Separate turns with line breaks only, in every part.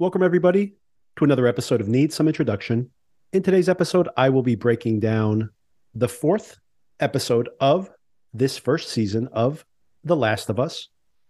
Welcome, everybody, to another episode of Needs Some Introduction. In today's episode, I will be breaking down the fourth episode of this first season of The Last of Us,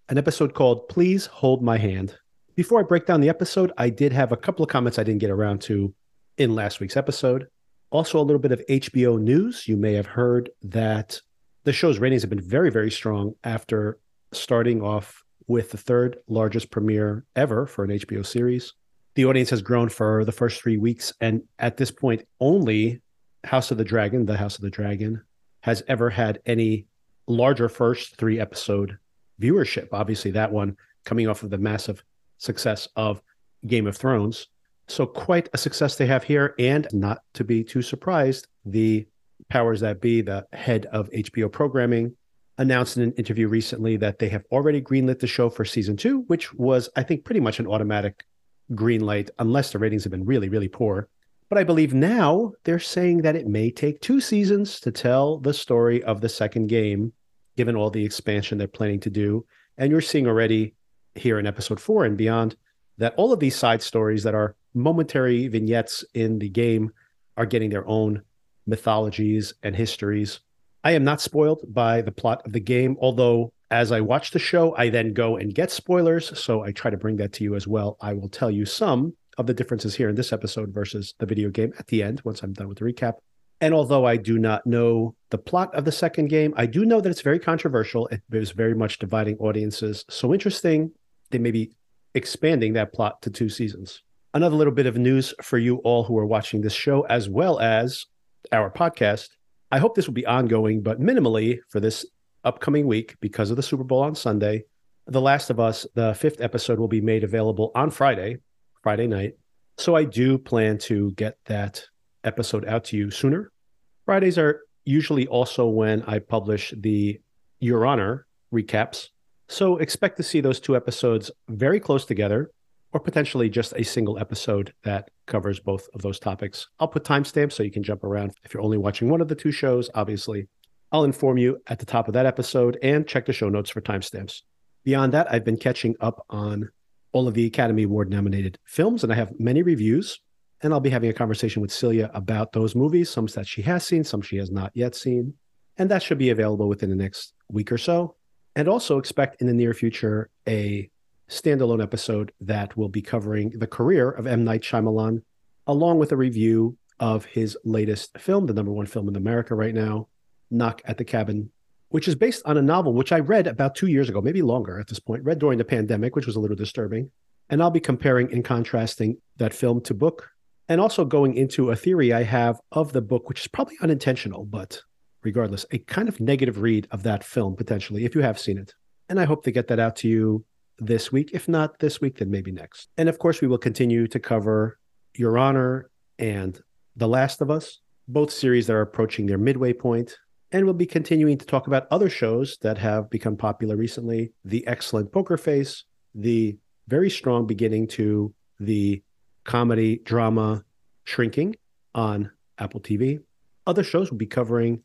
an episode called Please Hold My Hand. Before I break down the episode, I did have a couple of comments I didn't get around to in last week's episode. Also, a little bit of HBO news. You may have heard that the show's ratings have been very, very strong after starting off with the third largest premiere ever for an HBO series. The audience has grown for the first three weeks. And at this point, only House of the Dragon, the House of the Dragon, has ever had any larger first three episode viewership. Obviously, that one coming off of the massive success of Game of Thrones. So, quite a success they have here. And not to be too surprised, the powers that be, the head of HBO programming, announced in an interview recently that they have already greenlit the show for season two, which was, I think, pretty much an automatic green light, unless the ratings have been really, really poor. But I believe now they're saying that it may take two seasons to tell the story of the second game, given all the expansion they're planning to do. And you're seeing already here in episode four and beyond that all of these side stories that are momentary vignettes in the game are getting their own mythologies and histories I am not spoiled by the plot of the game, although as I watch the show, I then go and get spoilers. So I try to bring that to you as well. I will tell you some of the differences here in this episode versus the video game at the end once I'm done with the recap. And although I do not know the plot of the second game, I do know that it's very controversial. It is very much dividing audiences. So interesting, they may be expanding that plot to two seasons. Another little bit of news for you all who are watching this show, as well as our podcast. I hope this will be ongoing, but minimally for this upcoming week because of the Super Bowl on Sunday. The Last of Us, the fifth episode, will be made available on Friday, Friday night. So I do plan to get that episode out to you sooner. Fridays are usually also when I publish the Your Honor recaps. So expect to see those two episodes very close together or potentially just a single episode that covers both of those topics. I'll put timestamps so you can jump around if you're only watching one of the two shows, obviously. I'll inform you at the top of that episode and check the show notes for timestamps. Beyond that, I've been catching up on all of the Academy Award nominated films, and I have many reviews. And I'll be having a conversation with Celia about those movies, some that she has seen, some she has not yet seen. And that should be available within the next week or so. And also expect in the near future a standalone episode that will be covering the career of M. Night Shyamalan, along with a review of his latest film, the number one film in America right now, Knock at the Cabin, which is based on a novel which I read about two years ago, maybe longer at this point, read during the pandemic, which was a little disturbing. And I'll be comparing and contrasting that film to book and also going into a theory I have of the book, which is probably unintentional, but regardless, a kind of negative read of that film potentially, if you have seen it. And I hope to get that out to you this week. If not this week, then maybe next. And of course, we will continue to cover Your Honor and The Last of Us, both series that are approaching their midway point. And we'll be continuing to talk about other shows that have become popular recently The Excellent Poker Face, the very strong beginning to the comedy drama Shrinking on Apple TV. Other shows we'll be covering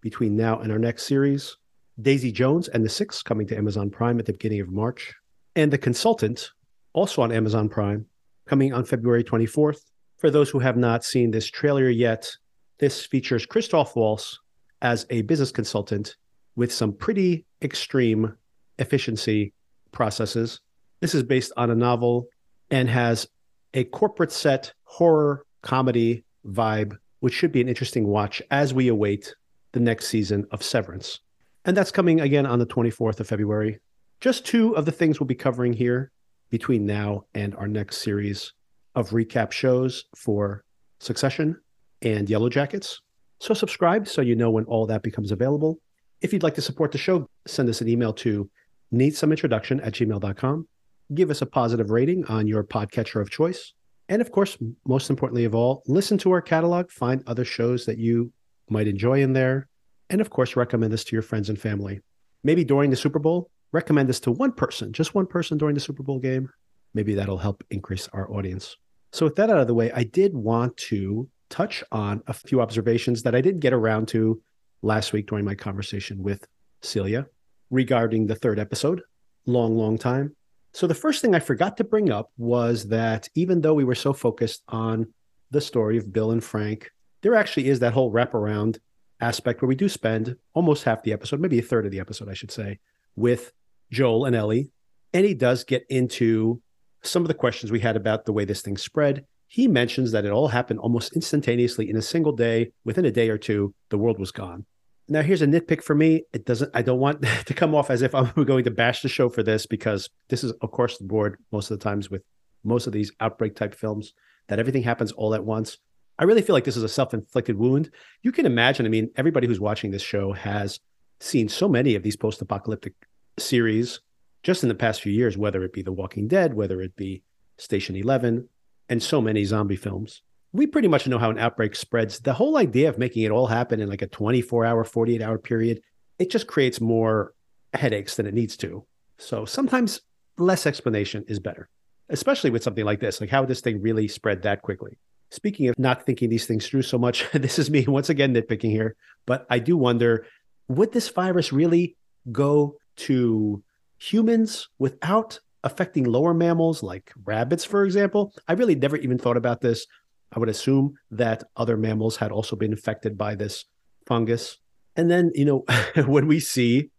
between now and our next series Daisy Jones and the Six coming to Amazon Prime at the beginning of March and The Consultant, also on Amazon Prime, coming on February 24th. For those who have not seen this trailer yet, this features Christoph Waltz as a business consultant with some pretty extreme efficiency processes. This is based on a novel and has a corporate set horror comedy vibe, which should be an interesting watch as we await the next season of Severance. And that's coming again on the 24th of February just two of the things we'll be covering here between now and our next series of recap shows for Succession and Yellowjackets. So subscribe so you know when all that becomes available. If you'd like to support the show, send us an email to needssomeintroduction at gmail.com. Give us a positive rating on your podcatcher of choice. And of course, most importantly of all, listen to our catalog, find other shows that you might enjoy in there. And of course, recommend this to your friends and family. Maybe during the Super Bowl, recommend this to one person, just one person during the Super Bowl game. Maybe that'll help increase our audience. So, with that out of the way, I did want to touch on a few observations that I didn't get around to last week during my conversation with Celia regarding the third episode. Long, long time. So, the first thing I forgot to bring up was that even though we were so focused on the story of Bill and Frank, there actually is that whole wraparound aspect where we do spend almost half the episode, maybe a third of the episode, I should say, with Joel and Ellie. And he does get into some of the questions we had about the way this thing spread. He mentions that it all happened almost instantaneously in a single day. Within a day or two, the world was gone. Now, here's a nitpick for me. It doesn't, I don't want to come off as if I'm going to bash the show for this because this is, of course, the board most of the times with most of these outbreak type films that everything happens all at once. I really feel like this is a self inflicted wound. You can imagine, I mean, everybody who's watching this show has seen so many of these post apocalyptic series just in the past few years, whether it be The Walking Dead, whether it be Station 11, and so many zombie films we pretty much know how an outbreak spreads. The whole idea of making it all happen in like a 24 hour, 48 hour period, it just creates more headaches than it needs to. So sometimes less explanation is better, especially with something like this. Like, how this thing really spread that quickly? Speaking of not thinking these things through so much, this is me once again nitpicking here, but I do wonder would this virus really go to humans without affecting lower mammals like rabbits, for example? I really never even thought about this. I would assume that other mammals had also been infected by this fungus. And then, you know, when we see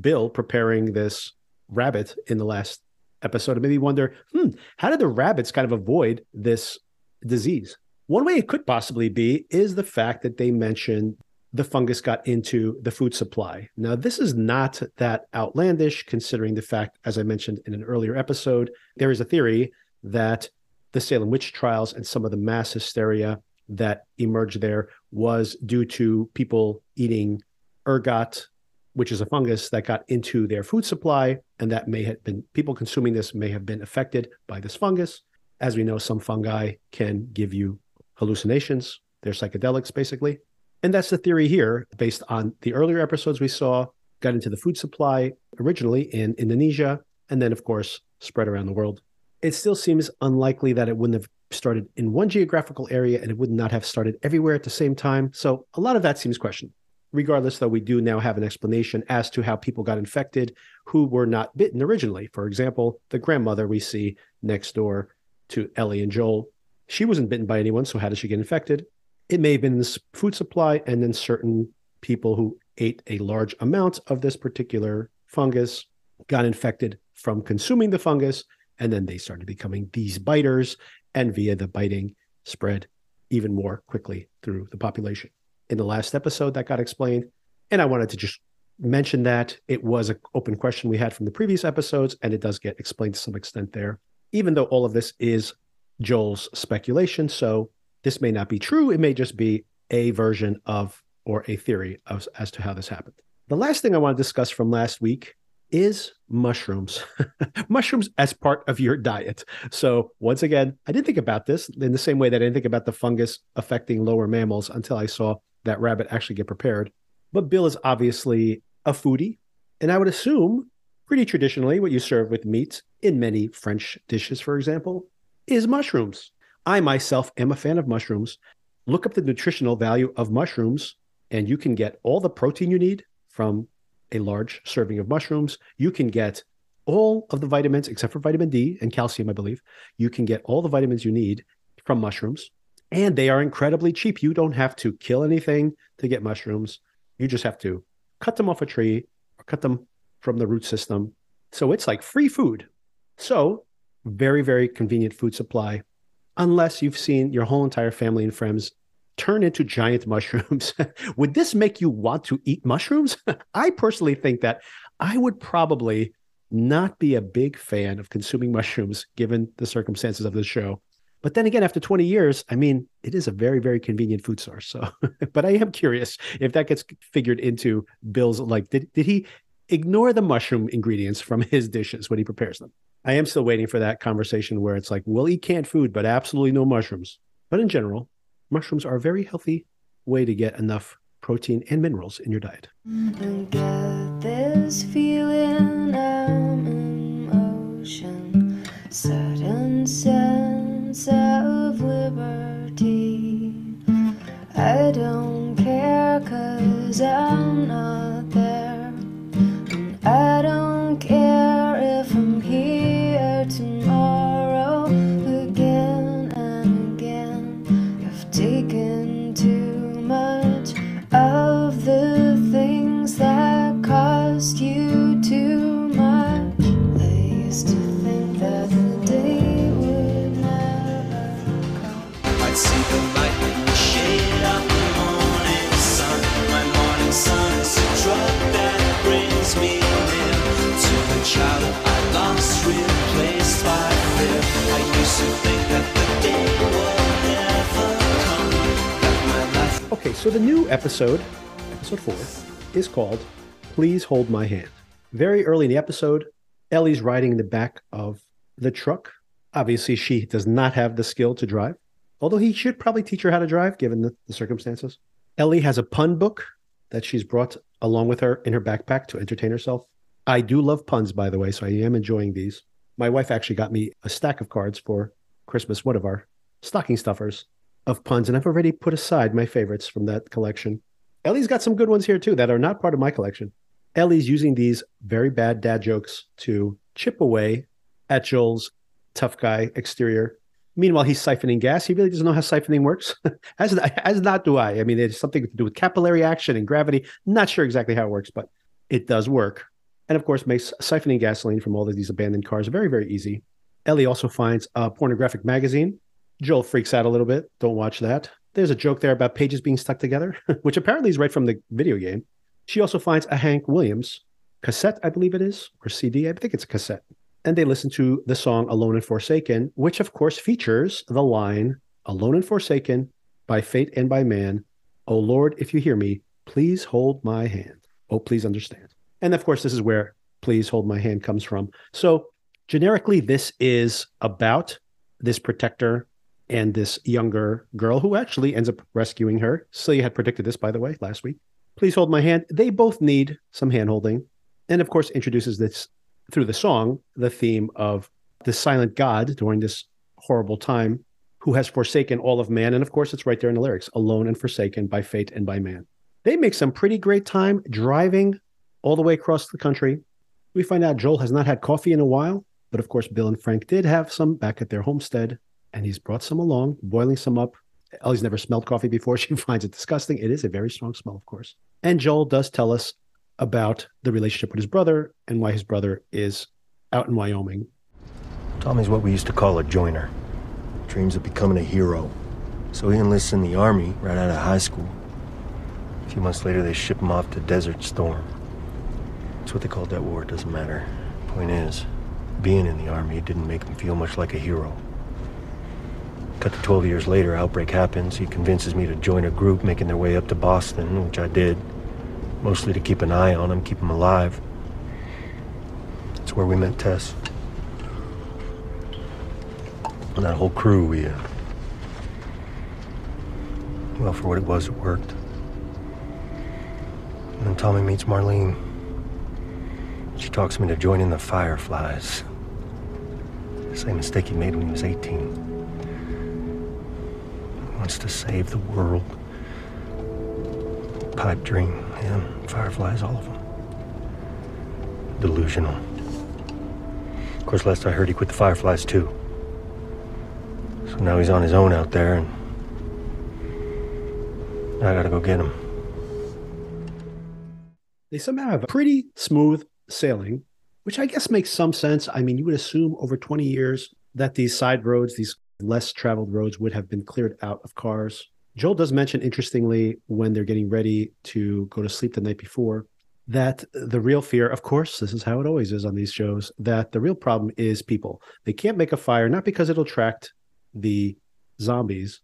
Bill preparing this rabbit in the last episode, it made me wonder, hmm, how did the rabbits kind of avoid this disease? One way it could possibly be is the fact that they mentioned the fungus got into the food supply. Now, this is not that outlandish, considering the fact, as I mentioned in an earlier episode, there is a theory that the Salem witch trials and some of the mass hysteria that emerged there was due to people eating ergot, which is a fungus that got into their food supply, and that may have been people consuming this may have been affected by this fungus. As we know, some fungi can give you hallucinations. They're psychedelics, basically. And that's the theory here, based on the earlier episodes we saw, got into the food supply originally in Indonesia, and then, of course, spread around the world it still seems unlikely that it wouldn't have started in one geographical area and it would not have started everywhere at the same time. So a lot of that seems questionable. Regardless, though, we do now have an explanation as to how people got infected who were not bitten originally. For example, the grandmother we see next door to Ellie and Joel, she wasn't bitten by anyone. So how did she get infected? It may have been this food supply, and then certain people who ate a large amount of this particular fungus got infected from consuming the fungus and then they started becoming these biters, and via the biting, spread even more quickly through the population. In the last episode, that got explained. And I wanted to just mention that it was an open question we had from the previous episodes, and it does get explained to some extent there, even though all of this is Joel's speculation. So this may not be true. It may just be a version of or a theory of, as to how this happened. The last thing I want to discuss from last week is mushrooms. mushrooms as part of your diet. So, once again, I didn't think about this in the same way that I didn't think about the fungus affecting lower mammals until I saw that rabbit actually get prepared. But Bill is obviously a foodie. And I would assume, pretty traditionally, what you serve with meat in many French dishes, for example, is mushrooms. I myself am a fan of mushrooms. Look up the nutritional value of mushrooms, and you can get all the protein you need from a large serving of mushrooms. You can get all of the vitamins except for vitamin D and calcium, I believe. You can get all the vitamins you need from mushrooms, and they are incredibly cheap. You don't have to kill anything to get mushrooms. You just have to cut them off a tree or cut them from the root system. So it's like free food. So, very, very convenient food supply, unless you've seen your whole entire family and friends turn into giant mushrooms. would this make you want to eat mushrooms? I personally think that I would probably not be a big fan of consuming mushrooms given the circumstances of the show. But then again, after 20 years, I mean, it is a very, very convenient food source. So, but I am curious if that gets figured into Bill's, like, did, did he ignore the mushroom ingredients from his dishes when he prepares them? I am still waiting for that conversation where it's like, we'll eat canned food, but absolutely no mushrooms. But in general, mushrooms are a very healthy way to get enough protein and minerals in your diet. I don't care cause I'm not there. And I Okay, so the new episode, episode four, is called Please Hold My Hand. Very early in the episode, Ellie's riding in the back of the truck. Obviously, she does not have the skill to drive, although he should probably teach her how to drive given the, the circumstances. Ellie has a pun book that she's brought along with her in her backpack to entertain herself. I do love puns, by the way, so I am enjoying these. My wife actually got me a stack of cards for Christmas, one of our stocking stuffers of puns, and I've already put aside my favorites from that collection. Ellie's got some good ones here too that are not part of my collection. Ellie's using these very bad dad jokes to chip away at Joel's tough guy exterior. Meanwhile, he's siphoning gas. He really doesn't know how siphoning works. as, as not do I. I mean, it's something to do with capillary action and gravity. Not sure exactly how it works, but it does work. And of course, makes siphoning gasoline from all of these abandoned cars very, very easy. Ellie also finds a pornographic magazine. Joel freaks out a little bit. Don't watch that. There's a joke there about pages being stuck together, which apparently is right from the video game. She also finds a Hank Williams cassette, I believe it is, or CD. I think it's a cassette. And they listen to the song Alone and Forsaken, which of course features the line Alone and Forsaken by fate and by man. Oh Lord, if you hear me, please hold my hand. Oh, please understand. And of course, this is where please hold my hand comes from. So, generically, this is about this protector and this younger girl who actually ends up rescuing her. Celia had predicted this, by the way, last week. Please hold my hand. They both need some hand holding. And of course, introduces this through the song, the theme of the silent God during this horrible time who has forsaken all of man. And of course, it's right there in the lyrics alone and forsaken by fate and by man. They make some pretty great time driving all the way across the country. We find out Joel has not had coffee in a while, but of course, Bill and Frank did have some back at their homestead, and he's brought some along, boiling some up. Ellie's never smelled coffee before. She finds it disgusting. It is a very strong smell, of course. And Joel does tell us about the relationship with his brother and why his brother is out in Wyoming.
Tommy's what we used to call a joiner. Dreams of becoming a hero. So he enlists in the army right out of high school. A few months later, they ship him off to Desert Storm. That's what they called that war, it doesn't matter. Point is, being in the army didn't make him feel much like a hero. Cut to 12 years later, outbreak happens. He convinces me to join a group making their way up to Boston, which I did. Mostly to keep an eye on him, keep him alive. That's where we met Tess. And that whole crew, we, uh, Well, for what it was, it worked. And then Tommy meets Marlene. She talks me to joining the Fireflies. Same mistake he made when he was 18. He wants to save the world. Pipe dream, him, Fireflies, all of them. Delusional. Of course, last I heard, he quit the Fireflies too. So now he's on his own out there, and I gotta go get him.
They somehow have a pretty smooth sailing, which I guess makes some sense. I mean, you would assume over 20 years that these side roads, these less traveled roads, would have been cleared out of cars. Joel does mention, interestingly, when they're getting ready to go to sleep the night before, that the real fear, of course, this is how it always is on these shows, that the real problem is people. They can't make a fire, not because it'll attract the zombies.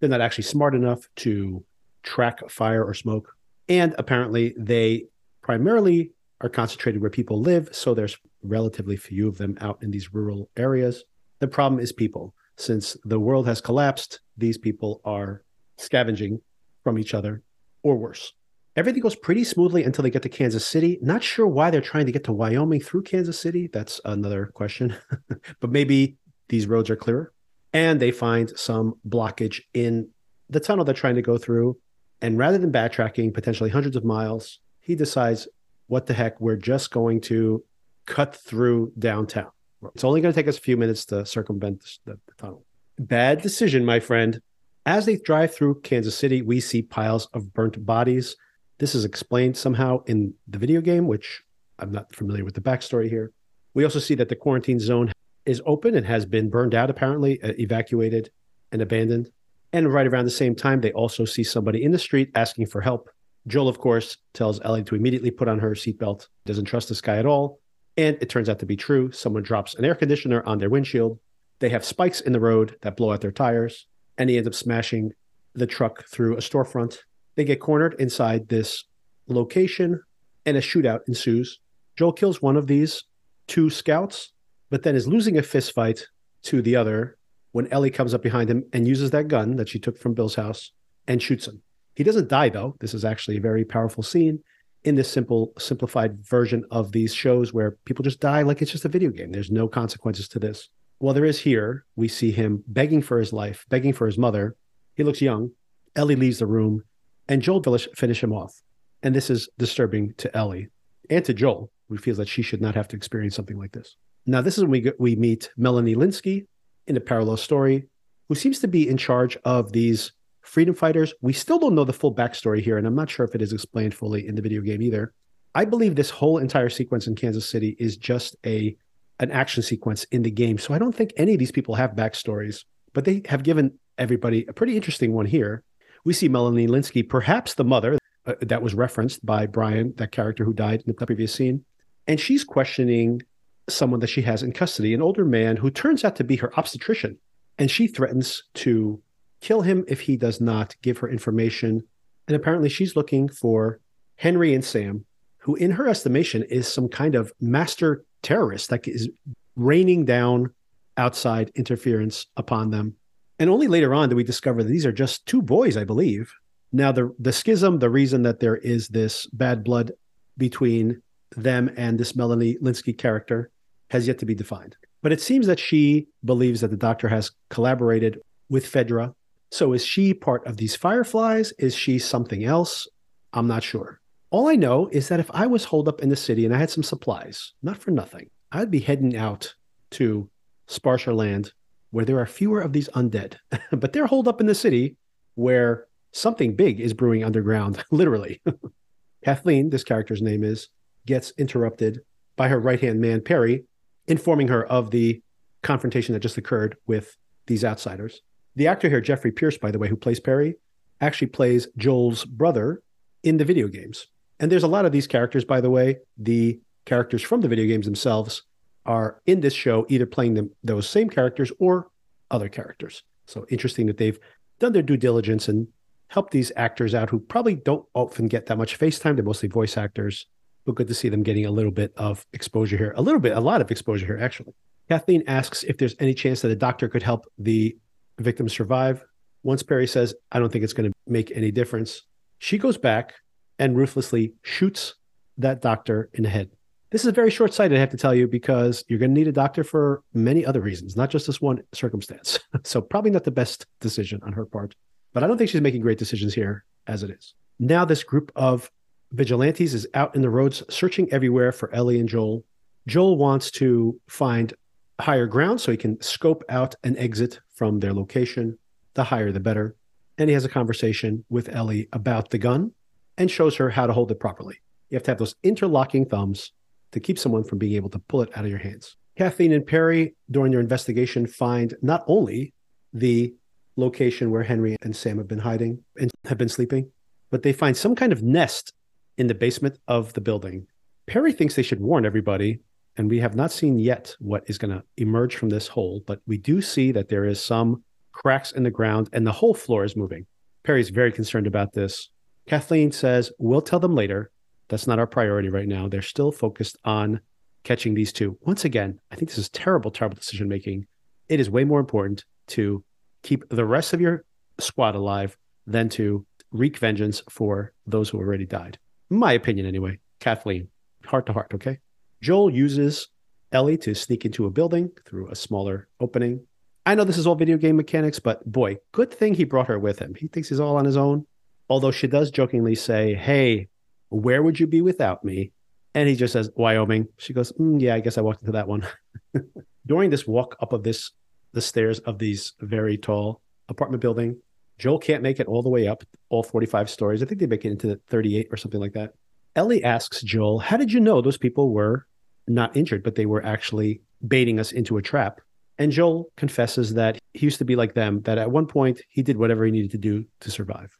They're not actually smart enough to track fire or smoke. And apparently, they primarily are concentrated where people live. So there's relatively few of them out in these rural areas. The problem is people. Since the world has collapsed, these people are scavenging from each other or worse. Everything goes pretty smoothly until they get to Kansas City. Not sure why they're trying to get to Wyoming through Kansas City. That's another question. but maybe these roads are clearer. And they find some blockage in the tunnel they're trying to go through. And rather than backtracking potentially hundreds of miles, he decides, what the heck, we're just going to cut through downtown. It's only going to take us a few minutes to circumvent the, the tunnel. Bad decision, my friend. As they drive through Kansas City, we see piles of burnt bodies. This is explained somehow in the video game, which I'm not familiar with the backstory here. We also see that the quarantine zone is open and has been burned out, apparently, uh, evacuated and abandoned. And right around the same time, they also see somebody in the street asking for help. Joel, of course, tells Ellie to immediately put on her seatbelt, doesn't trust this guy at all. And it turns out to be true. Someone drops an air conditioner on their windshield. They have spikes in the road that blow out their tires, and he ends up smashing the truck through a storefront. They get cornered inside this location, and a shootout ensues. Joel kills one of these two scouts, but then is losing a fist fight to the other when Ellie comes up behind him and uses that gun that she took from Bill's house and shoots him. He doesn't die though. This is actually a very powerful scene in this simple simplified version of these shows where people just die like it's just a video game. There's no consequences to this. Well, there is here. We see him begging for his life, begging for his mother. He looks young. Ellie leaves the room, and Joel Villish finish him off. And this is disturbing to Ellie and to Joel, who feels that she should not have to experience something like this. Now, this is when we get, we meet Melanie Lynskey in a parallel story, who seems to be in charge of these freedom fighters. We still don't know the full backstory here, and I'm not sure if it is explained fully in the video game either. I believe this whole entire sequence in Kansas City is just a an action sequence in the game. So I don't think any of these people have backstories, but they have given everybody a pretty interesting one here. We see Melanie Lynskey, perhaps the mother uh, that was referenced by Brian, that character who died in the previous scene, and she's questioning someone that she has in custody, an older man who turns out to be her obstetrician. And she threatens to kill him if he does not give her information. And apparently, she's looking for Henry and Sam, who, in her estimation, is some kind of master terrorist that is raining down outside interference upon them. And only later on do we discover that these are just two boys, I believe. Now, the, the schism, the reason that there is this bad blood between them and this Melanie Lynskey character has yet to be defined. But it seems that she believes that the doctor has collaborated with Fedra. So is she part of these fireflies? Is she something else? I'm not sure. All I know is that if I was holed up in the city and I had some supplies, not for nothing, I'd be heading out to Sparsher land where there are fewer of these undead. but they're holed up in the city where something big is brewing underground, literally. Kathleen, this character's name is, gets interrupted by her right hand man, Perry, informing her of the confrontation that just occurred with these outsiders. The actor here, Jeffrey Pierce, by the way, who plays Perry, actually plays Joel's brother in the video games. And there's a lot of these characters, by the way. The characters from the video games themselves are in this show, either playing them those same characters or other characters. So interesting that they've done their due diligence and helped these actors out who probably don't often get that much face time. They're mostly voice actors but good to see them getting a little bit of exposure here. A little bit, a lot of exposure here, actually. Kathleen asks if there's any chance that a doctor could help the victim survive. Once Perry says, I don't think it's going to make any difference, she goes back and ruthlessly shoots that doctor in the head. This is very short sighted, I have to tell you, because you're going to need a doctor for many other reasons, not just this one circumstance. so, probably not the best decision on her part. But I don't think she's making great decisions here as it is. Now, this group of Vigilantes is out in the roads searching everywhere for Ellie and Joel. Joel wants to find higher ground so he can scope out an exit from their location. The higher, the better. And he has a conversation with Ellie about the gun and shows her how to hold it properly. You have to have those interlocking thumbs to keep someone from being able to pull it out of your hands. Kathleen and Perry, during their investigation, find not only the location where Henry and Sam have been hiding and have been sleeping, but they find some kind of nest in the basement of the building. Perry thinks they should warn everybody, and we have not seen yet what is going to emerge from this hole, but we do see that there is some cracks in the ground and the whole floor is moving. Perry's very concerned about this. Kathleen says, We'll tell them later. That's not our priority right now. They're still focused on catching these two. Once again, I think this is terrible, terrible decision making. It is way more important to keep the rest of your squad alive than to wreak vengeance for those who already died. My opinion, anyway. Kathleen, heart to heart, okay? Joel uses Ellie to sneak into a building through a smaller opening. I know this is all video game mechanics, but boy, good thing he brought her with him. He thinks he's all on his own. Although she does jokingly say, Hey, where would you be without me? And he just says, Wyoming. She goes, mm, Yeah, I guess I walked into that one. During this walk up of this, the stairs of these very tall apartment building, Joel can't make it all the way up, all 45 stories. I think they make it into 38 or something like that. Ellie asks Joel, How did you know those people were not injured, but they were actually baiting us into a trap? And Joel confesses that he used to be like them, that at one point he did whatever he needed to do to survive.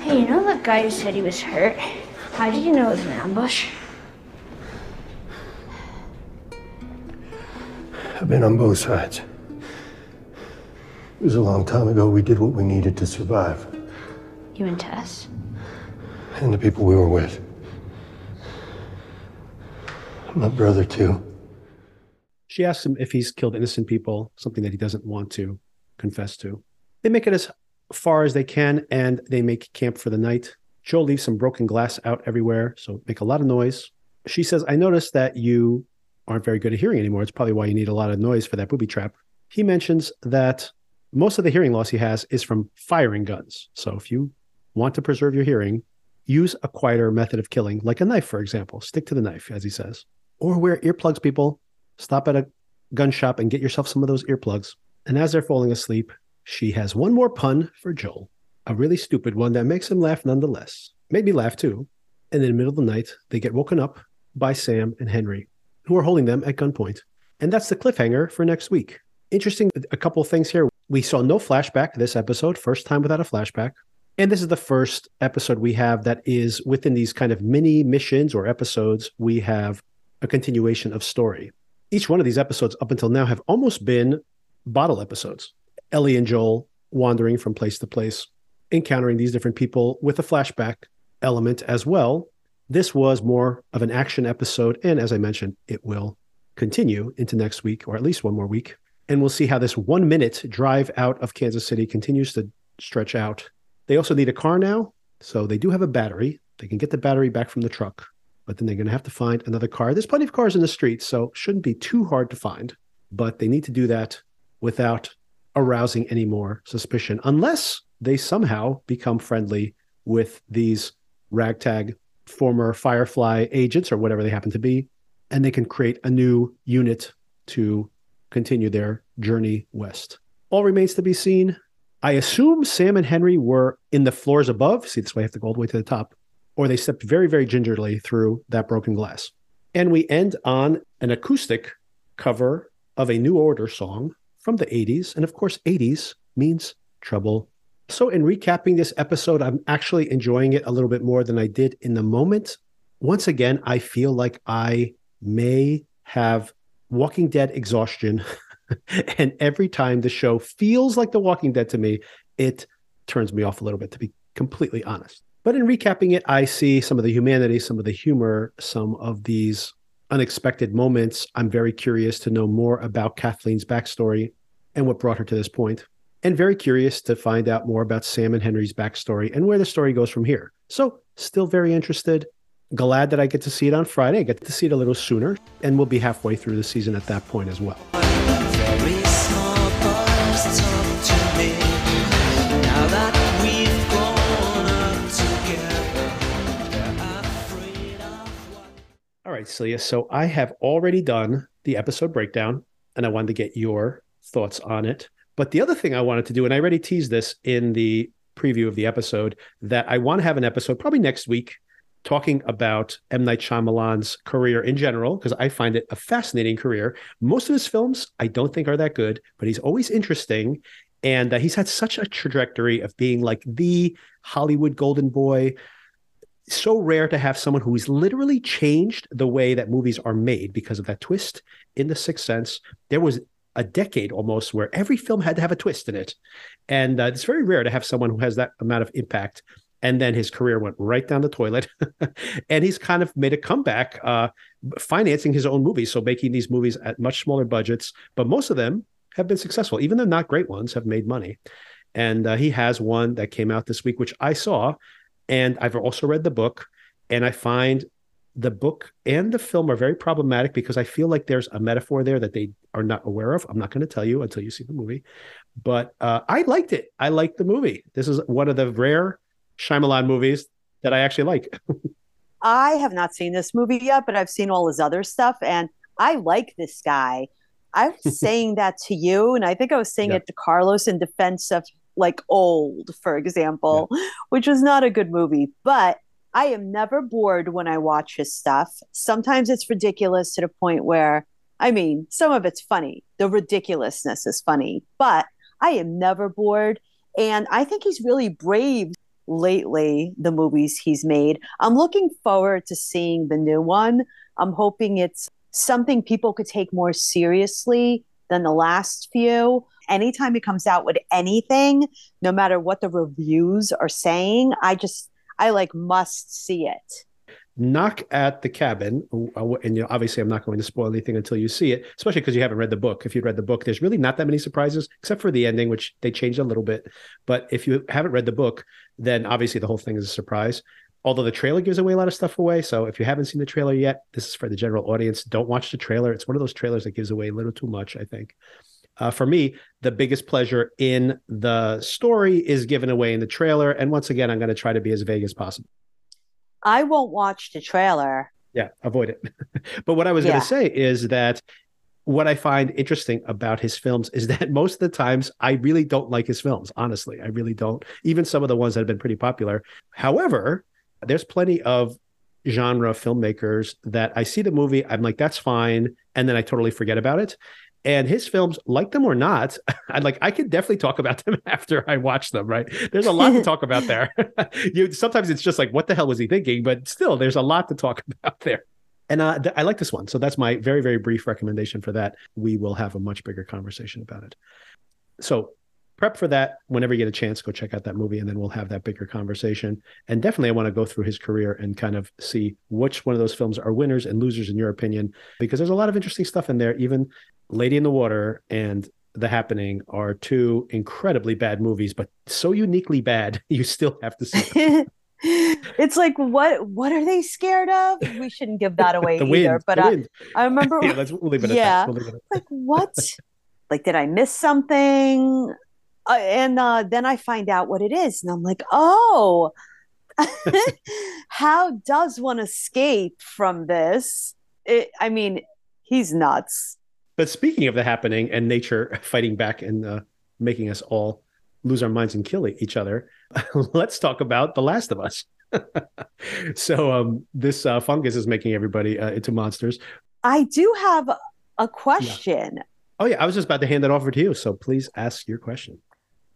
Hey, you know that guy who said he was hurt? How did you know it was an ambush?
I've been on both sides. It was a long time ago. We did what we needed to survive.
You and Tess?
And the people we were with. My brother, too.
She asks him if he's killed innocent people, something that he doesn't want to confess to. They make it as far as they can and they make camp for the night. Joel leaves some broken glass out everywhere, so make a lot of noise. She says, I noticed that you aren't very good at hearing anymore. It's probably why you need a lot of noise for that booby trap. He mentions that most of the hearing loss he has is from firing guns. So if you want to preserve your hearing, use a quieter method of killing, like a knife, for example. Stick to the knife, as he says. Or wear earplugs, people. Stop at a gun shop and get yourself some of those earplugs. And as they're falling asleep, she has one more pun for Joel, a really stupid one that makes him laugh nonetheless. Made me laugh too. And in the middle of the night, they get woken up by Sam and Henry, who are holding them at gunpoint. And that's the cliffhanger for next week. Interesting, a couple of things here. We saw no flashback this episode, first time without a flashback. And this is the first episode we have that is within these kind of mini missions or episodes. We have a continuation of story. Each one of these episodes up until now have almost been bottle episodes. Ellie and Joel wandering from place to place, encountering these different people with a flashback element as well. This was more of an action episode. And as I mentioned, it will continue into next week or at least one more week. And we'll see how this one minute drive out of Kansas City continues to stretch out. They also need a car now. So they do have a battery. They can get the battery back from the truck, but then they're going to have to find another car. There's plenty of cars in the streets, so shouldn't be too hard to find. But they need to do that without arousing any more suspicion, unless they somehow become friendly with these ragtag former Firefly agents or whatever they happen to be, and they can create a new unit to continue their journey west. All remains to be seen. I assume Sam and Henry were in the floors above. See, this way I have to go all the way to the top, or they stepped very, very gingerly through that broken glass. And we end on an acoustic cover of a New Order song from the 80s. And of course, 80s means trouble. So, in recapping this episode, I'm actually enjoying it a little bit more than I did in the moment. Once again, I feel like I may have Walking Dead exhaustion. and every time the show feels like The Walking Dead to me, it turns me off a little bit, to be completely honest. But in recapping it, I see some of the humanity, some of the humor, some of these unexpected moments. I'm very curious to know more about Kathleen's backstory and what brought her to this point, and very curious to find out more about Sam and Henry's backstory and where the story goes from here. So, still very interested. Glad that I get to see it on Friday. I get to see it a little sooner, and we'll be halfway through the season at that point as well. Right, Celia. So I have already done the episode breakdown and I wanted to get your thoughts on it. But the other thing I wanted to do, and I already teased this in the preview of the episode, that I want to have an episode probably next week talking about M. Night Shyamalan's career in general, because I find it a fascinating career. Most of his films I don't think are that good, but he's always interesting. And uh, he's had such a trajectory of being like the Hollywood golden boy, so rare to have someone who's literally changed the way that movies are made because of that twist in The Sixth Sense. There was a decade almost where every film had to have a twist in it. And uh, it's very rare to have someone who has that amount of impact. And then his career went right down the toilet. and he's kind of made a comeback, uh, financing his own movies. So making these movies at much smaller budgets, but most of them have been successful. Even the not great ones have made money. And uh, he has one that came out this week, which I saw and I've also read the book, and I find the book and the film are very problematic because I feel like there's a metaphor there that they are not aware of. I'm not going to tell you until you see the movie, but uh, I liked it. I liked the movie. This is one of the rare Shyamalan movies that I actually like.
I have not seen this movie yet, but I've seen all his other stuff, and I like this guy. I was saying that to you, and I think I was saying yeah. it to Carlos in defense of like old, for example, yeah. which was not a good movie. But I am never bored when I watch his stuff. Sometimes it's ridiculous to the point where, I mean, some of it's funny. The ridiculousness is funny, but I am never bored. And I think he's really brave lately, the movies he's made. I'm looking forward to seeing the new one. I'm hoping it's something people could take more seriously than the last few anytime he comes out with anything, no matter what the reviews are saying, I just I like must see it.
Knock at the Cabin, uh, and you know, obviously, I'm not going to spoil anything until you see it, especially because you haven't read the book. If you'd read the book, there's really not that many surprises, except for the ending, which they changed a little bit. But if you haven't read the book, then obviously the whole thing is a surprise. Although the trailer gives away a lot of stuff away, so if you haven't seen the trailer yet, this is for the general audience. Don't watch the trailer; it's one of those trailers that gives away a little too much. I think. Uh, for me, the biggest pleasure in the story is given away in the trailer. And once again, I'm going to try to be as vague as possible.
I won't watch the trailer.
Yeah, avoid it. but what I was yeah. going to say is that what I find interesting about his films is that most of the times I really don't like his films. Honestly, I really don't. Even some of the ones that have been pretty popular. However, there's plenty of genre filmmakers that I see the movie, I'm like, that's fine. And then I totally forget about it. And his films, like them or not, I like I could definitely talk about them after I watch them, right? There's a lot to talk about there. you sometimes it's just like, what the hell was he thinking? But still, there's a lot to talk about there. And uh, th- I like this one. So that's my very, very brief recommendation for that. We will have a much bigger conversation about it. So prep for that whenever you get a chance go check out that movie and then we'll have that bigger conversation. And definitely i want to go through his career and kind of see which one of those films are winners and losers in your opinion because there's a lot of interesting stuff in there. Even lady in the water and the happening are two incredibly bad movies but so uniquely bad you still have to see
it's like what what are they scared of? We shouldn't give that away either wind, but I, I remember
yeah, let's we'll leave it yeah, we'll leave it
like what? Like did i miss something uh, and uh, then I find out what it is, and I'm like, oh, how does one escape from this? It, I mean, he's nuts.
But speaking of the happening and nature fighting back and uh, making us all lose our minds and kill each other, let's talk about The Last of Us. so um, this uh, fungus is making everybody uh, into monsters.
I do have a question.
Yeah. Oh yeah, I was just about to hand that over to you. So please ask your question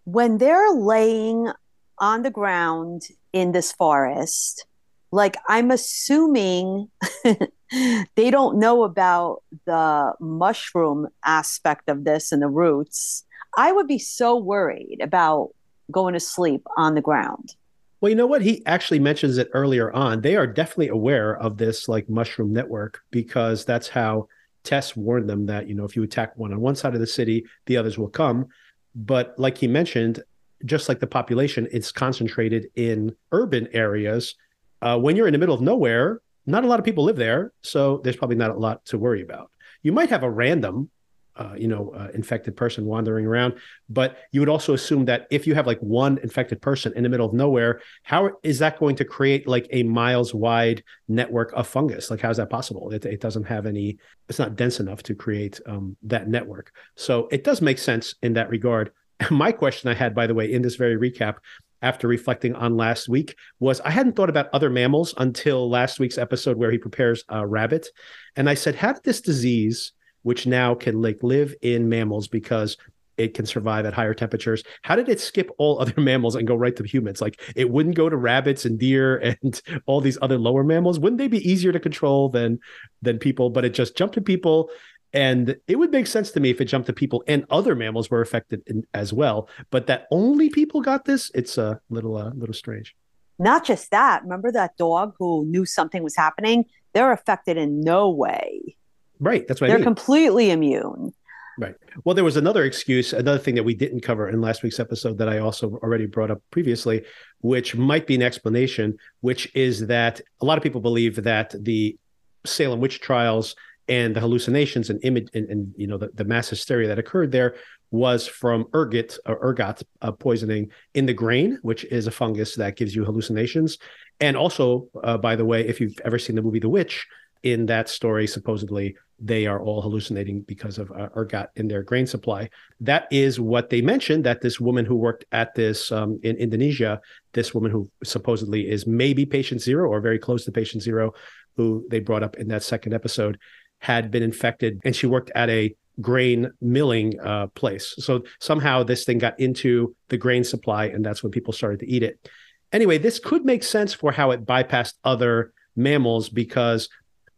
when they're laying on the ground in this forest, like I'm assuming they don't know about the mushroom aspect of this and the roots. I would be so worried about going to sleep on the ground.
Well, you know what? He actually mentions it earlier on. They are definitely aware of this like mushroom network because that's how Tess warned them that, you know, if you attack one on one side of the city, the others will come. But like he mentioned, just like the population, it's concentrated in urban areas. Uh, when you're in the middle of nowhere, not a lot of people live there, so there's probably not a lot to worry about. You might have a random, uh, you know, uh, infected person wandering around, but you would also assume that if you have like one infected person in the middle of nowhere, how is that going to create like a miles wide network of fungus? Like, how is that possible? It, it doesn't have any, it's not dense enough to create um, that network. So it does make sense in that regard. My question I had, by the way, in this very recap, after reflecting on last week was I hadn't thought about other mammals until last week's episode where he prepares a rabbit. And I said, how did this disease, which now can like live in mammals because it can survive at higher temperatures, how did it skip all other mammals and go right to humans? Like it wouldn't go to rabbits and deer and all these other lower mammals. Wouldn't they be easier to control than than people? But it just jumped to people and it would make sense to me if it jumped to people and other mammals were affected in, as well. But that only people got this, it's a little, uh, little strange.
Not just that. Remember that dog who knew something was happening? They're affected in no way.
Right. That's what
They're
I mean.
completely immune.
Right. Well, there was another excuse, another thing that we didn't cover in last week's episode that I also already brought up previously, which might be an explanation, which is that a lot of people believe that the Salem witch trials and the hallucinations and image and, and you know the, the, mass hysteria that occurred there was from ergot or ergot uh, poisoning in the grain, which is a fungus that gives you hallucinations. And also, uh, by the way, if you've ever seen the movie The Witch, in that story, supposedly they are all hallucinating because of uh, ergot in their grain supply. That is what they mentioned. That this woman who worked at this um, in Indonesia, this woman who supposedly is maybe patient zero or very close to patient zero, who they brought up in that second episode, had been infected and she worked at a grain milling uh, place. So somehow this thing got into the grain supply and that's when people started to eat it. Anyway, this could make sense for how it bypassed other mammals because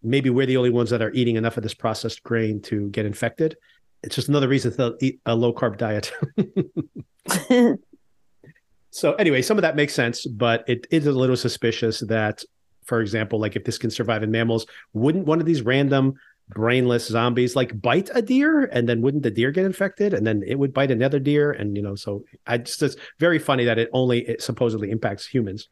maybe we're the only ones that are eating enough of this processed grain to get infected. it's just another reason to eat a low carb diet. so anyway, some of that makes sense, but it is a little suspicious that, for example, like if this can survive in mammals, wouldn't one of these random brainless zombies like bite a deer and then wouldn't the deer get infected and then it would bite another deer and you know so i just it's very funny that it only it supposedly impacts humans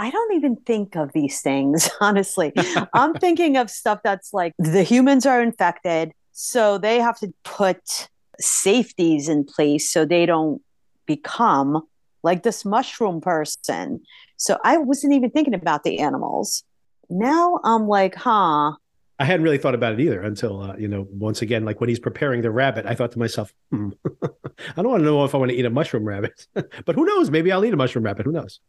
I don't even think of these things, honestly. I'm thinking of stuff that's like the humans are infected, so they have to put safeties in place so they don't become like this mushroom person. So I wasn't even thinking about the animals. Now I'm like, huh.
I hadn't really thought about it either until, uh, you know, once again, like when he's preparing the rabbit, I thought to myself, hmm, I don't want to know if I want to eat a mushroom rabbit, but who knows? Maybe I'll eat a mushroom rabbit. Who knows?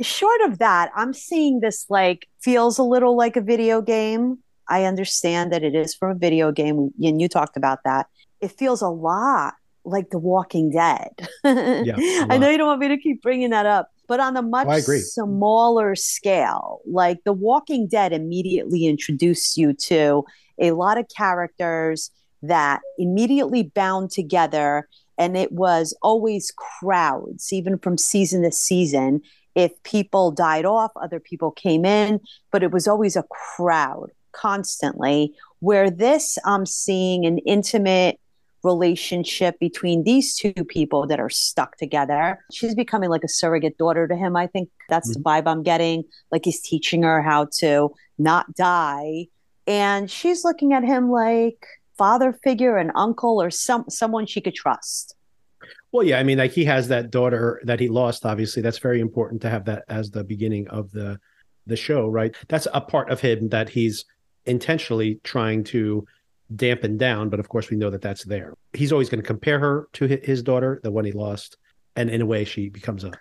Short of that, I'm seeing this like feels a little like a video game. I understand that it is from a video game, and you talked about that. It feels a lot like The Walking Dead. yeah, I know you don't want me to keep bringing that up, but on a much oh, smaller scale, like The Walking Dead immediately introduced you to a lot of characters that immediately bound together. And it was always crowds, even from season to season. If people died off, other people came in, but it was always a crowd constantly. Where this, I'm seeing an intimate relationship between these two people that are stuck together. She's becoming like a surrogate daughter to him. I think that's mm-hmm. the vibe I'm getting. Like he's teaching her how to not die. And she's looking at him like father figure, an uncle, or some someone she could trust.
Well, yeah, I mean, like he has that daughter that he lost. Obviously, that's very important to have that as the beginning of the the show, right? That's a part of him that he's intentionally trying to dampen down, but of course we know that that's there. He's always going to compare her to his daughter, the one he lost, and in a way she becomes a,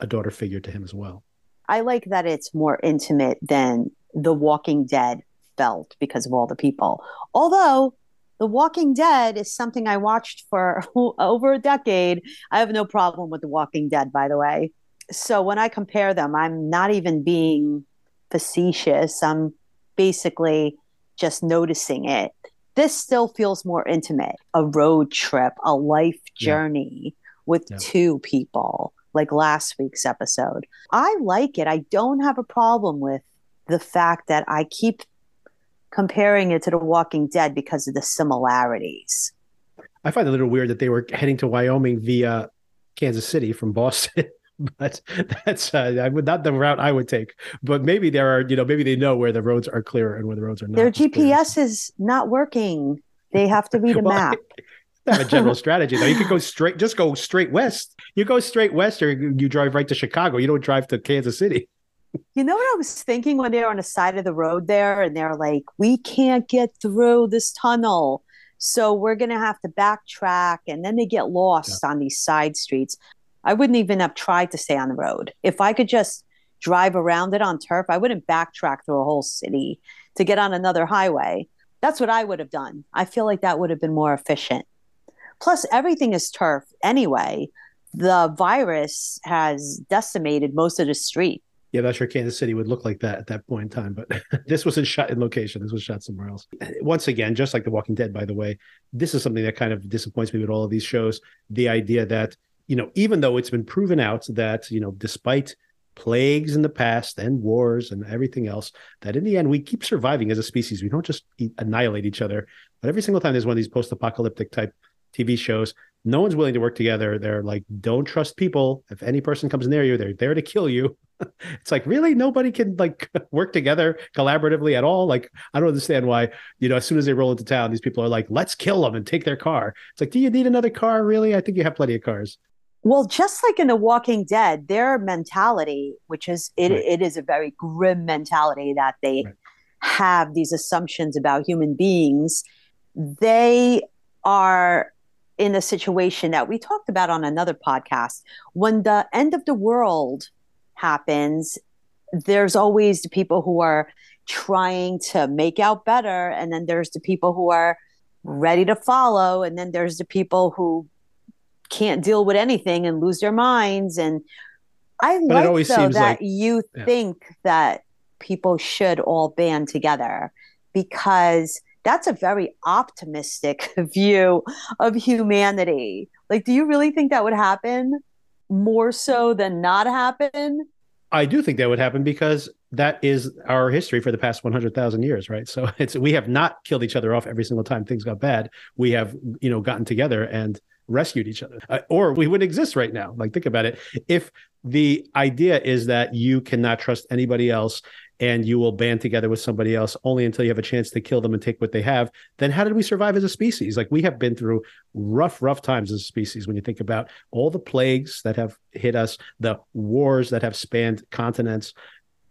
a daughter figure to him as well.
I like that it's more intimate than The Walking Dead felt because of all the people. Although The Walking Dead is something I watched for over a decade. I have no problem with The Walking Dead, by the way. So when I compare them, I'm not even being facetious. I'm basically just noticing it this still feels more intimate a road trip, a life journey yeah. with yeah. two people, like last week's episode. I like it. I don't have a problem with the fact that I keep comparing it to The Walking Dead because of the similarities.
I find it a little weird that they were heading to Wyoming via Kansas City from Boston. but that's uh, I would not the route I would take. But maybe there are, you know, maybe they know where the roads are clear and where the roads are not.
Their GPS clear. is not working. They have to read a well, map.
have a general strategy though. You could go straight, just go straight west. You go straight west, or you drive right to Chicago. You don't drive to Kansas City.
You know what I was thinking when they were on the side of the road there, and they're like, "We can't get through this tunnel." So we're going to have to backtrack. And then they get lost yeah. on these side streets. I wouldn't even have tried to stay on the road. If I could just drive around it on turf, I wouldn't backtrack through a whole city to get on another highway. That's what I would have done. I feel like that would have been more efficient. Plus, everything is turf anyway. The virus has decimated most of the street.
Yeah, not sure Kansas City would look like that at that point in time, but this wasn't shot in location. This was shot somewhere else. Once again, just like The Walking Dead, by the way, this is something that kind of disappoints me with all of these shows. The idea that you know, even though it's been proven out that, you know, despite plagues in the past and wars and everything else, that in the end we keep surviving as a species. We don't just annihilate each other. But every single time there's one of these post-apocalyptic type TV shows, no one's willing to work together. They're like, don't trust people. If any person comes near you, they're there to kill you. it's like, really? Nobody can like work together collaboratively at all. Like, I don't understand why, you know, as soon as they roll into town, these people are like, let's kill them and take their car. It's like, do you need another car? Really? I think you have plenty of cars.
Well, just like in The Walking Dead, their mentality, which is it, right. it is a very grim mentality that they right. have these assumptions about human beings. They are in a situation that we talked about on another podcast. When the end of the world happens, there's always the people who are trying to make out better, and then there's the people who are ready to follow, and then there's the people who can't deal with anything and lose their minds. And I but like though that like, you yeah. think that people should all band together because that's a very optimistic view of humanity. Like, do you really think that would happen more so than not happen?
I do think that would happen because that is our history for the past 100,000 years, right? So it's we have not killed each other off every single time things got bad. We have, you know, gotten together and rescued each other. Uh, or we wouldn't exist right now. Like think about it. If the idea is that you cannot trust anybody else and you will band together with somebody else only until you have a chance to kill them and take what they have, then how did we survive as a species? Like we have been through rough, rough times as a species when you think about all the plagues that have hit us, the wars that have spanned continents.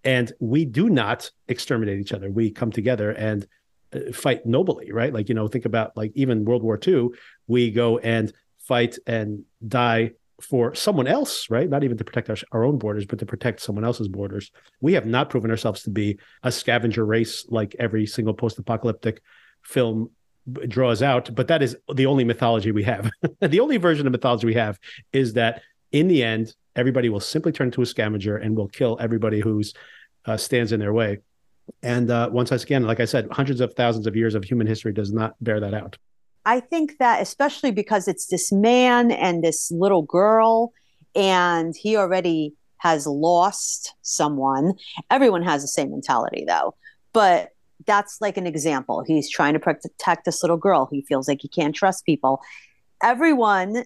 And we do not exterminate each other. We come together and uh, fight nobly, right? Like, you know, think about like even World War II, we go and fight and die for someone else, right? Not even to protect our, our own borders, but to protect someone else's borders. We have not proven ourselves to be a scavenger race like every single post apocalyptic film draws out, but that is the only mythology we have. the only version of mythology we have is that in the end, everybody will simply turn into a scavenger and will kill everybody who uh, stands in their way. And uh, once again, like I said, hundreds of thousands of years of human history does not bear that out.
I think that especially because it's this man and this little girl, and he already has lost someone. Everyone has the same mentality though, but that's like an example. He's trying to protect this little girl. He feels like he can't trust people. Everyone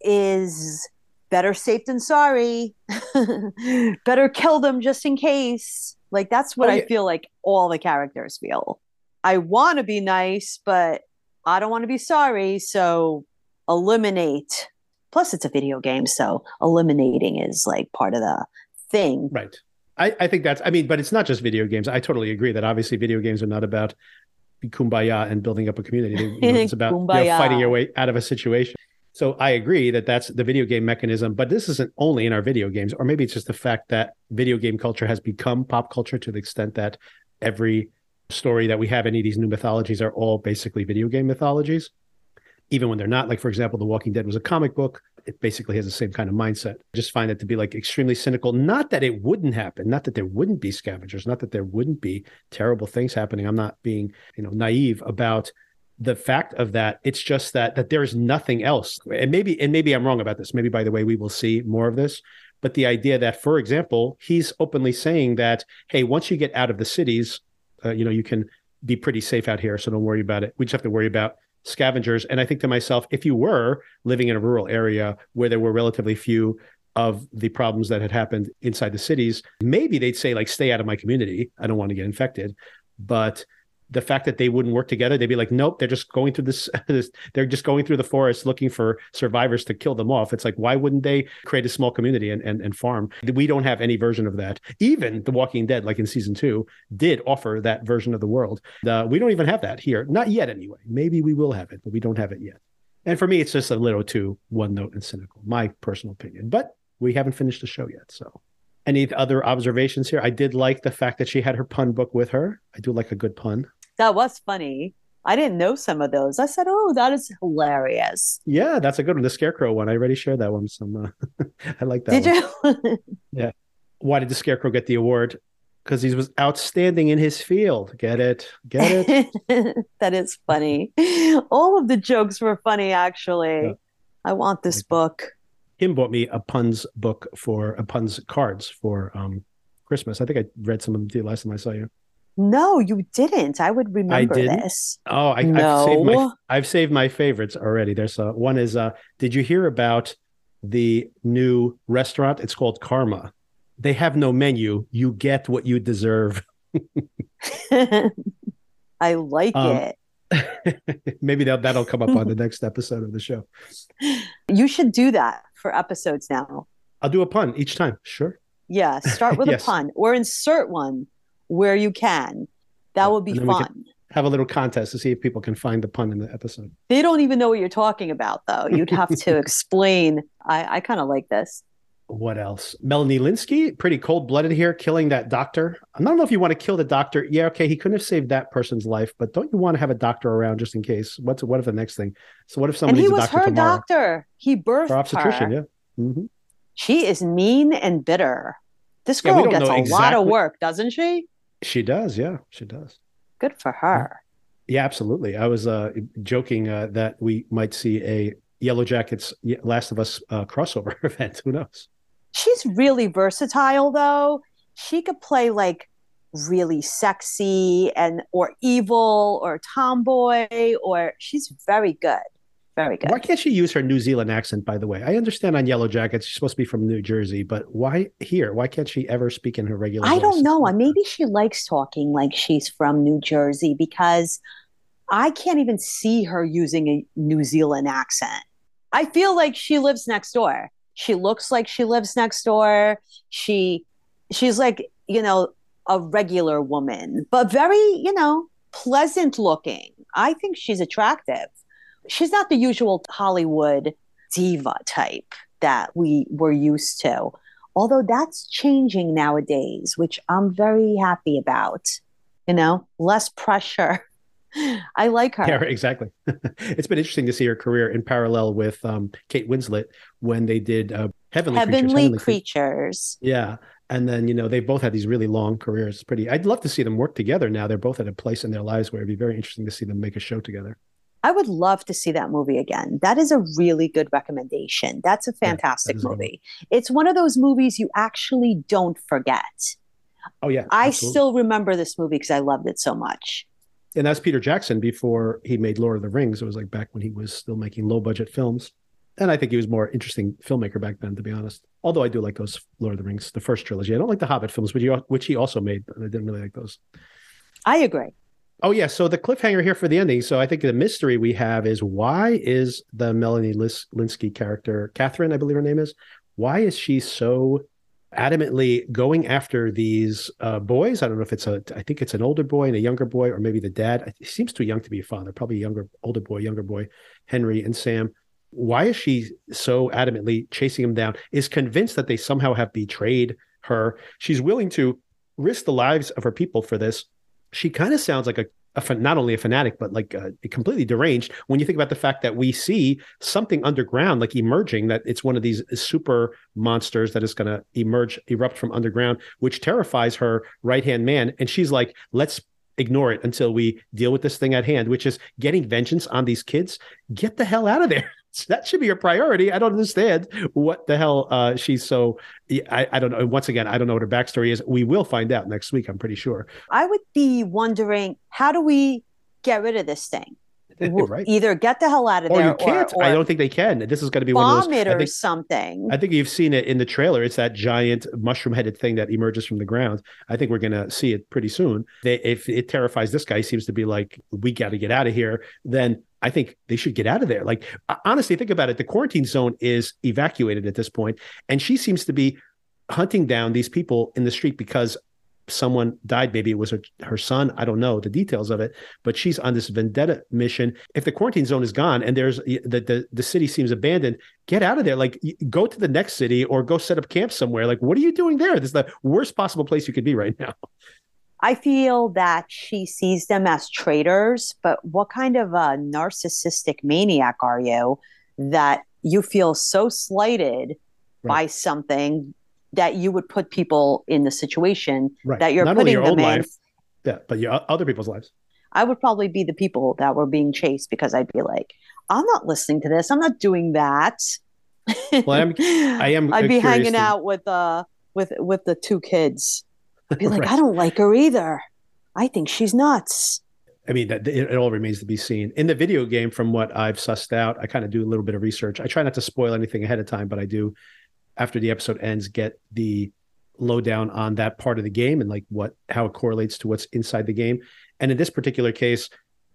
is better safe than sorry. better kill them just in case. Like that's what oh, yeah. I feel like all the characters feel. I want to be nice, but I don't want to be sorry. So eliminate. Plus, it's a video game. So eliminating is like part of the thing.
Right. I, I think that's, I mean, but it's not just video games. I totally agree that obviously video games are not about kumbaya and building up a community. You know, it's about you know, fighting your way out of a situation. So I agree that that's the video game mechanism, but this isn't only in our video games, or maybe it's just the fact that video game culture has become pop culture to the extent that every story that we have any of these new mythologies are all basically video game mythologies even when they're not. Like for example the walking dead was a comic book. It basically has the same kind of mindset. Just find it to be like extremely cynical. Not that it wouldn't happen not that there wouldn't be scavengers not that there wouldn't be terrible things happening. I'm not being you know naive about the fact of that. It's just that that there's nothing else. And maybe and maybe i'm wrong about this. Maybe by the way we will see more of this. But the idea that for example he's openly saying that hey once you get out of the cities uh, you know, you can be pretty safe out here. So don't worry about it. We just have to worry about scavengers. And I think to myself, if you were living in a rural area where there were relatively few of the problems that had happened inside the cities, maybe they'd say, like, stay out of my community. I don't want to get infected. But the fact that they wouldn't work together, they'd be like, nope, they're just going through this, they're just going through the forest looking for survivors to kill them off. It's like, why wouldn't they create a small community and, and, and farm? We don't have any version of that. Even The Walking Dead, like in season two, did offer that version of the world. Uh, we don't even have that here. Not yet, anyway. Maybe we will have it, but we don't have it yet. And for me, it's just a little too one note and cynical, my personal opinion. But we haven't finished the show yet. So any other observations here? I did like the fact that she had her pun book with her. I do like a good pun.
That was funny. I didn't know some of those. I said, "Oh, that is hilarious."
Yeah, that's a good one. The Scarecrow one. I already shared that one. Some, uh, I like that.
Did
one. you? yeah. Why did the Scarecrow get the award? Because he was outstanding in his field. Get it? Get
it? that is funny. All of the jokes were funny. Actually, yeah. I want this book.
Kim bought me a puns book for a puns cards for um Christmas. I think I read some of them last time I saw you.
No, you didn't. I would remember I didn't? this.
Oh, I, no. have saved my I've saved my favorites already. There's a, one is uh did you hear about the new restaurant? It's called Karma. They have no menu. You get what you deserve.
I like um, it.
maybe that, that'll come up on the next episode of the show.
You should do that for episodes now.
I'll do a pun each time. Sure.
Yeah. Start with yes. a pun or insert one where you can. That would be fun.
Have a little contest to see if people can find the pun in the episode.
They don't even know what you're talking about, though. You'd have to explain. I, I kind of like this.
What else? Melanie Lynskey, pretty cold blooded here, killing that doctor. I don't know if you want to kill the doctor. Yeah, okay, he couldn't have saved that person's life, but don't you want to have a doctor around just in case? What's what if the next thing? So what if somebody?
And he was
doctor
her
tomorrow?
doctor. He birthed her obstetrician.
Her. Yeah. Mm-hmm.
She is mean and bitter. This girl yeah, gets a exactly. lot of work, doesn't she?
She does, yeah, she does.
Good for her.
Yeah, absolutely. I was uh, joking uh, that we might see a Yellowjackets Last of Us uh, crossover event. Who knows?
She's really versatile, though. She could play like really sexy and or evil or tomboy, or she's very good. Very good.
Why can't she use her New Zealand accent, by the way? I understand on Yellowjackets, she's supposed to be from New Jersey, but why here? Why can't she ever speak in her regular
I
voice?
don't know. Maybe she likes talking like she's from New Jersey because I can't even see her using a New Zealand accent. I feel like she lives next door. She looks like she lives next door. She she's like, you know, a regular woman, but very, you know, pleasant looking. I think she's attractive she's not the usual Hollywood diva type that we were used to. Although that's changing nowadays, which I'm very happy about. You know, less pressure. I like her.
Yeah, exactly. it's been interesting to see her career in parallel with um, Kate Winslet when they did uh, Heavenly,
Heavenly
Creatures. Heavenly
Creatures.
Yeah. And then, you know, they both had these really long careers. It's pretty, I'd love to see them work together now. They're both at a place in their lives where it'd be very interesting to see them make a show together.
I would love to see that movie again. That is a really good recommendation. That's a fantastic yeah, movie. It's one of those movies you actually don't forget.
Oh yeah.
I absolutely. still remember this movie because I loved it so much.
And that's Peter Jackson before he made Lord of the Rings. It was like back when he was still making low budget films. And I think he was more interesting filmmaker back then, to be honest. Although I do like those Lord of the Rings, the first trilogy. I don't like the Hobbit films, which he, which he also made. I didn't really like those.
I agree.
Oh yeah, so the cliffhanger here for the ending. So I think the mystery we have is why is the Melanie Lynskey character, Catherine, I believe her name is, why is she so adamantly going after these uh, boys? I don't know if it's a, I think it's an older boy and a younger boy, or maybe the dad. He seems too young to be a father. Probably younger, older boy, younger boy, Henry and Sam. Why is she so adamantly chasing him down? Is convinced that they somehow have betrayed her. She's willing to risk the lives of her people for this she kind of sounds like a, a, not only a fanatic but like a, a completely deranged when you think about the fact that we see something underground like emerging that it's one of these super monsters that is going to emerge erupt from underground which terrifies her right hand man. And she's like let's ignore it until we deal with this thing at hand which is getting vengeance on these kids? Get the hell out of there that should be your priority. I don't understand what the hell uh, she's so. I, I don't know. Once again, I don't know what her backstory is. We will find out next week. I'm pretty sure.
I would be wondering how do we get rid of this thing? right. Either get the hell out of
or
there,
you can't.
Or, or
I don't think they can. This is going to be one of those.
it
or
think, something.
I think you've seen it in the trailer. It's that giant mushroom-headed thing that emerges from the ground. I think we're going to see it pretty soon. They, if it terrifies this guy, seems to be like, "We got to get out of here." Then I think they should get out of there. Like honestly, think about it. The quarantine zone is evacuated at this point, and she seems to be hunting down these people in the street because someone died. Maybe it was her, her son. I don't know the details of it, but she's on this vendetta mission. If the quarantine zone is gone and there's the, the, the city seems abandoned, get out of there. Like go to the next city or go set up camp somewhere. Like, what are you doing there? This is the worst possible place you could be right now.
I feel that she sees them as traitors, but what kind of a narcissistic maniac are you that you feel so slighted right. by something that you would put people in the situation right. that you're Not putting your them in. Life,
yeah, but your other people's lives.
I would probably be the people that were being chased because I'd be like, I'm not listening to this. I'm not doing that.
Well, I'm, I am.
I'd be hanging to... out with uh with with the two kids. I'd be like, right. I don't like her either. I think she's nuts.
I mean, it, it all remains to be seen. In the video game, from what I've sussed out, I kind of do a little bit of research. I try not to spoil anything ahead of time, but I do after the episode ends get the lowdown on that part of the game and like what how it correlates to what's inside the game. And in this particular case,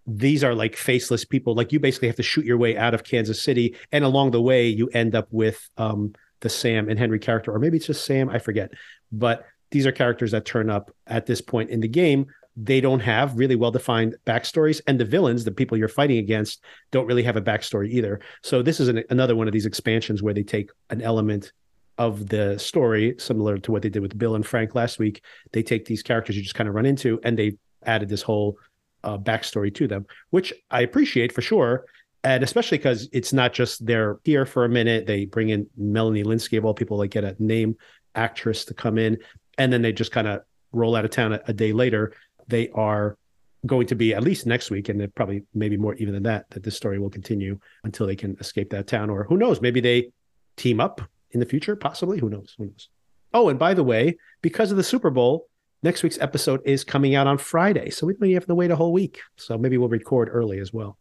these are like faceless people. Like you basically have to shoot your way out of Kansas City, and along the way you end up with um, the Sam and Henry character, or maybe it's just Sam, I forget. But these are characters that turn up at this point in the game. They don't have really well defined backstories, and the villains, the people you're fighting against, don't really have a backstory either. So this is an, another one of these expansions where they take an element of the story, similar to what they did with Bill and Frank last week. They take these characters you just kind of run into, and they added this whole uh, backstory to them, which I appreciate for sure. And especially because it's not just they're here for a minute. They bring in Melanie Lynskey of all people, like get a name actress to come in, and then they just kind of roll out of town a, a day later. They are going to be at least next week, and probably maybe more even than that, that this story will continue until they can escape that town. Or who knows, maybe they team up in the future, possibly. Who knows? Who knows? Oh, and by the way, because of the Super Bowl, next week's episode is coming out on Friday. So we don't have to wait a whole week. So maybe we'll record early as well.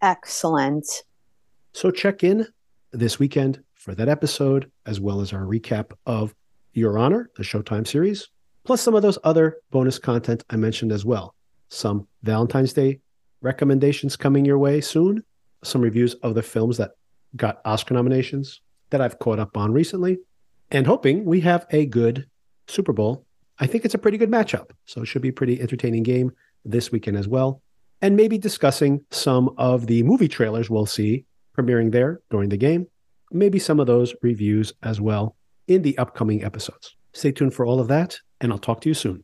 Excellent.
So check in this weekend for that episode, as well as our recap of Your Honor, the Showtime series, plus some of those other bonus content I mentioned as well. Some Valentine's Day recommendations coming your way soon, some reviews of the films that got Oscar nominations that I've caught up on recently, and hoping we have a good Super Bowl. I think it's a pretty good matchup. So it should be a pretty entertaining game this weekend as well. And maybe discussing some of the movie trailers we'll see premiering there during the game. Maybe some of those reviews as well in the upcoming episodes. Stay tuned for all of that, and I'll talk to you soon.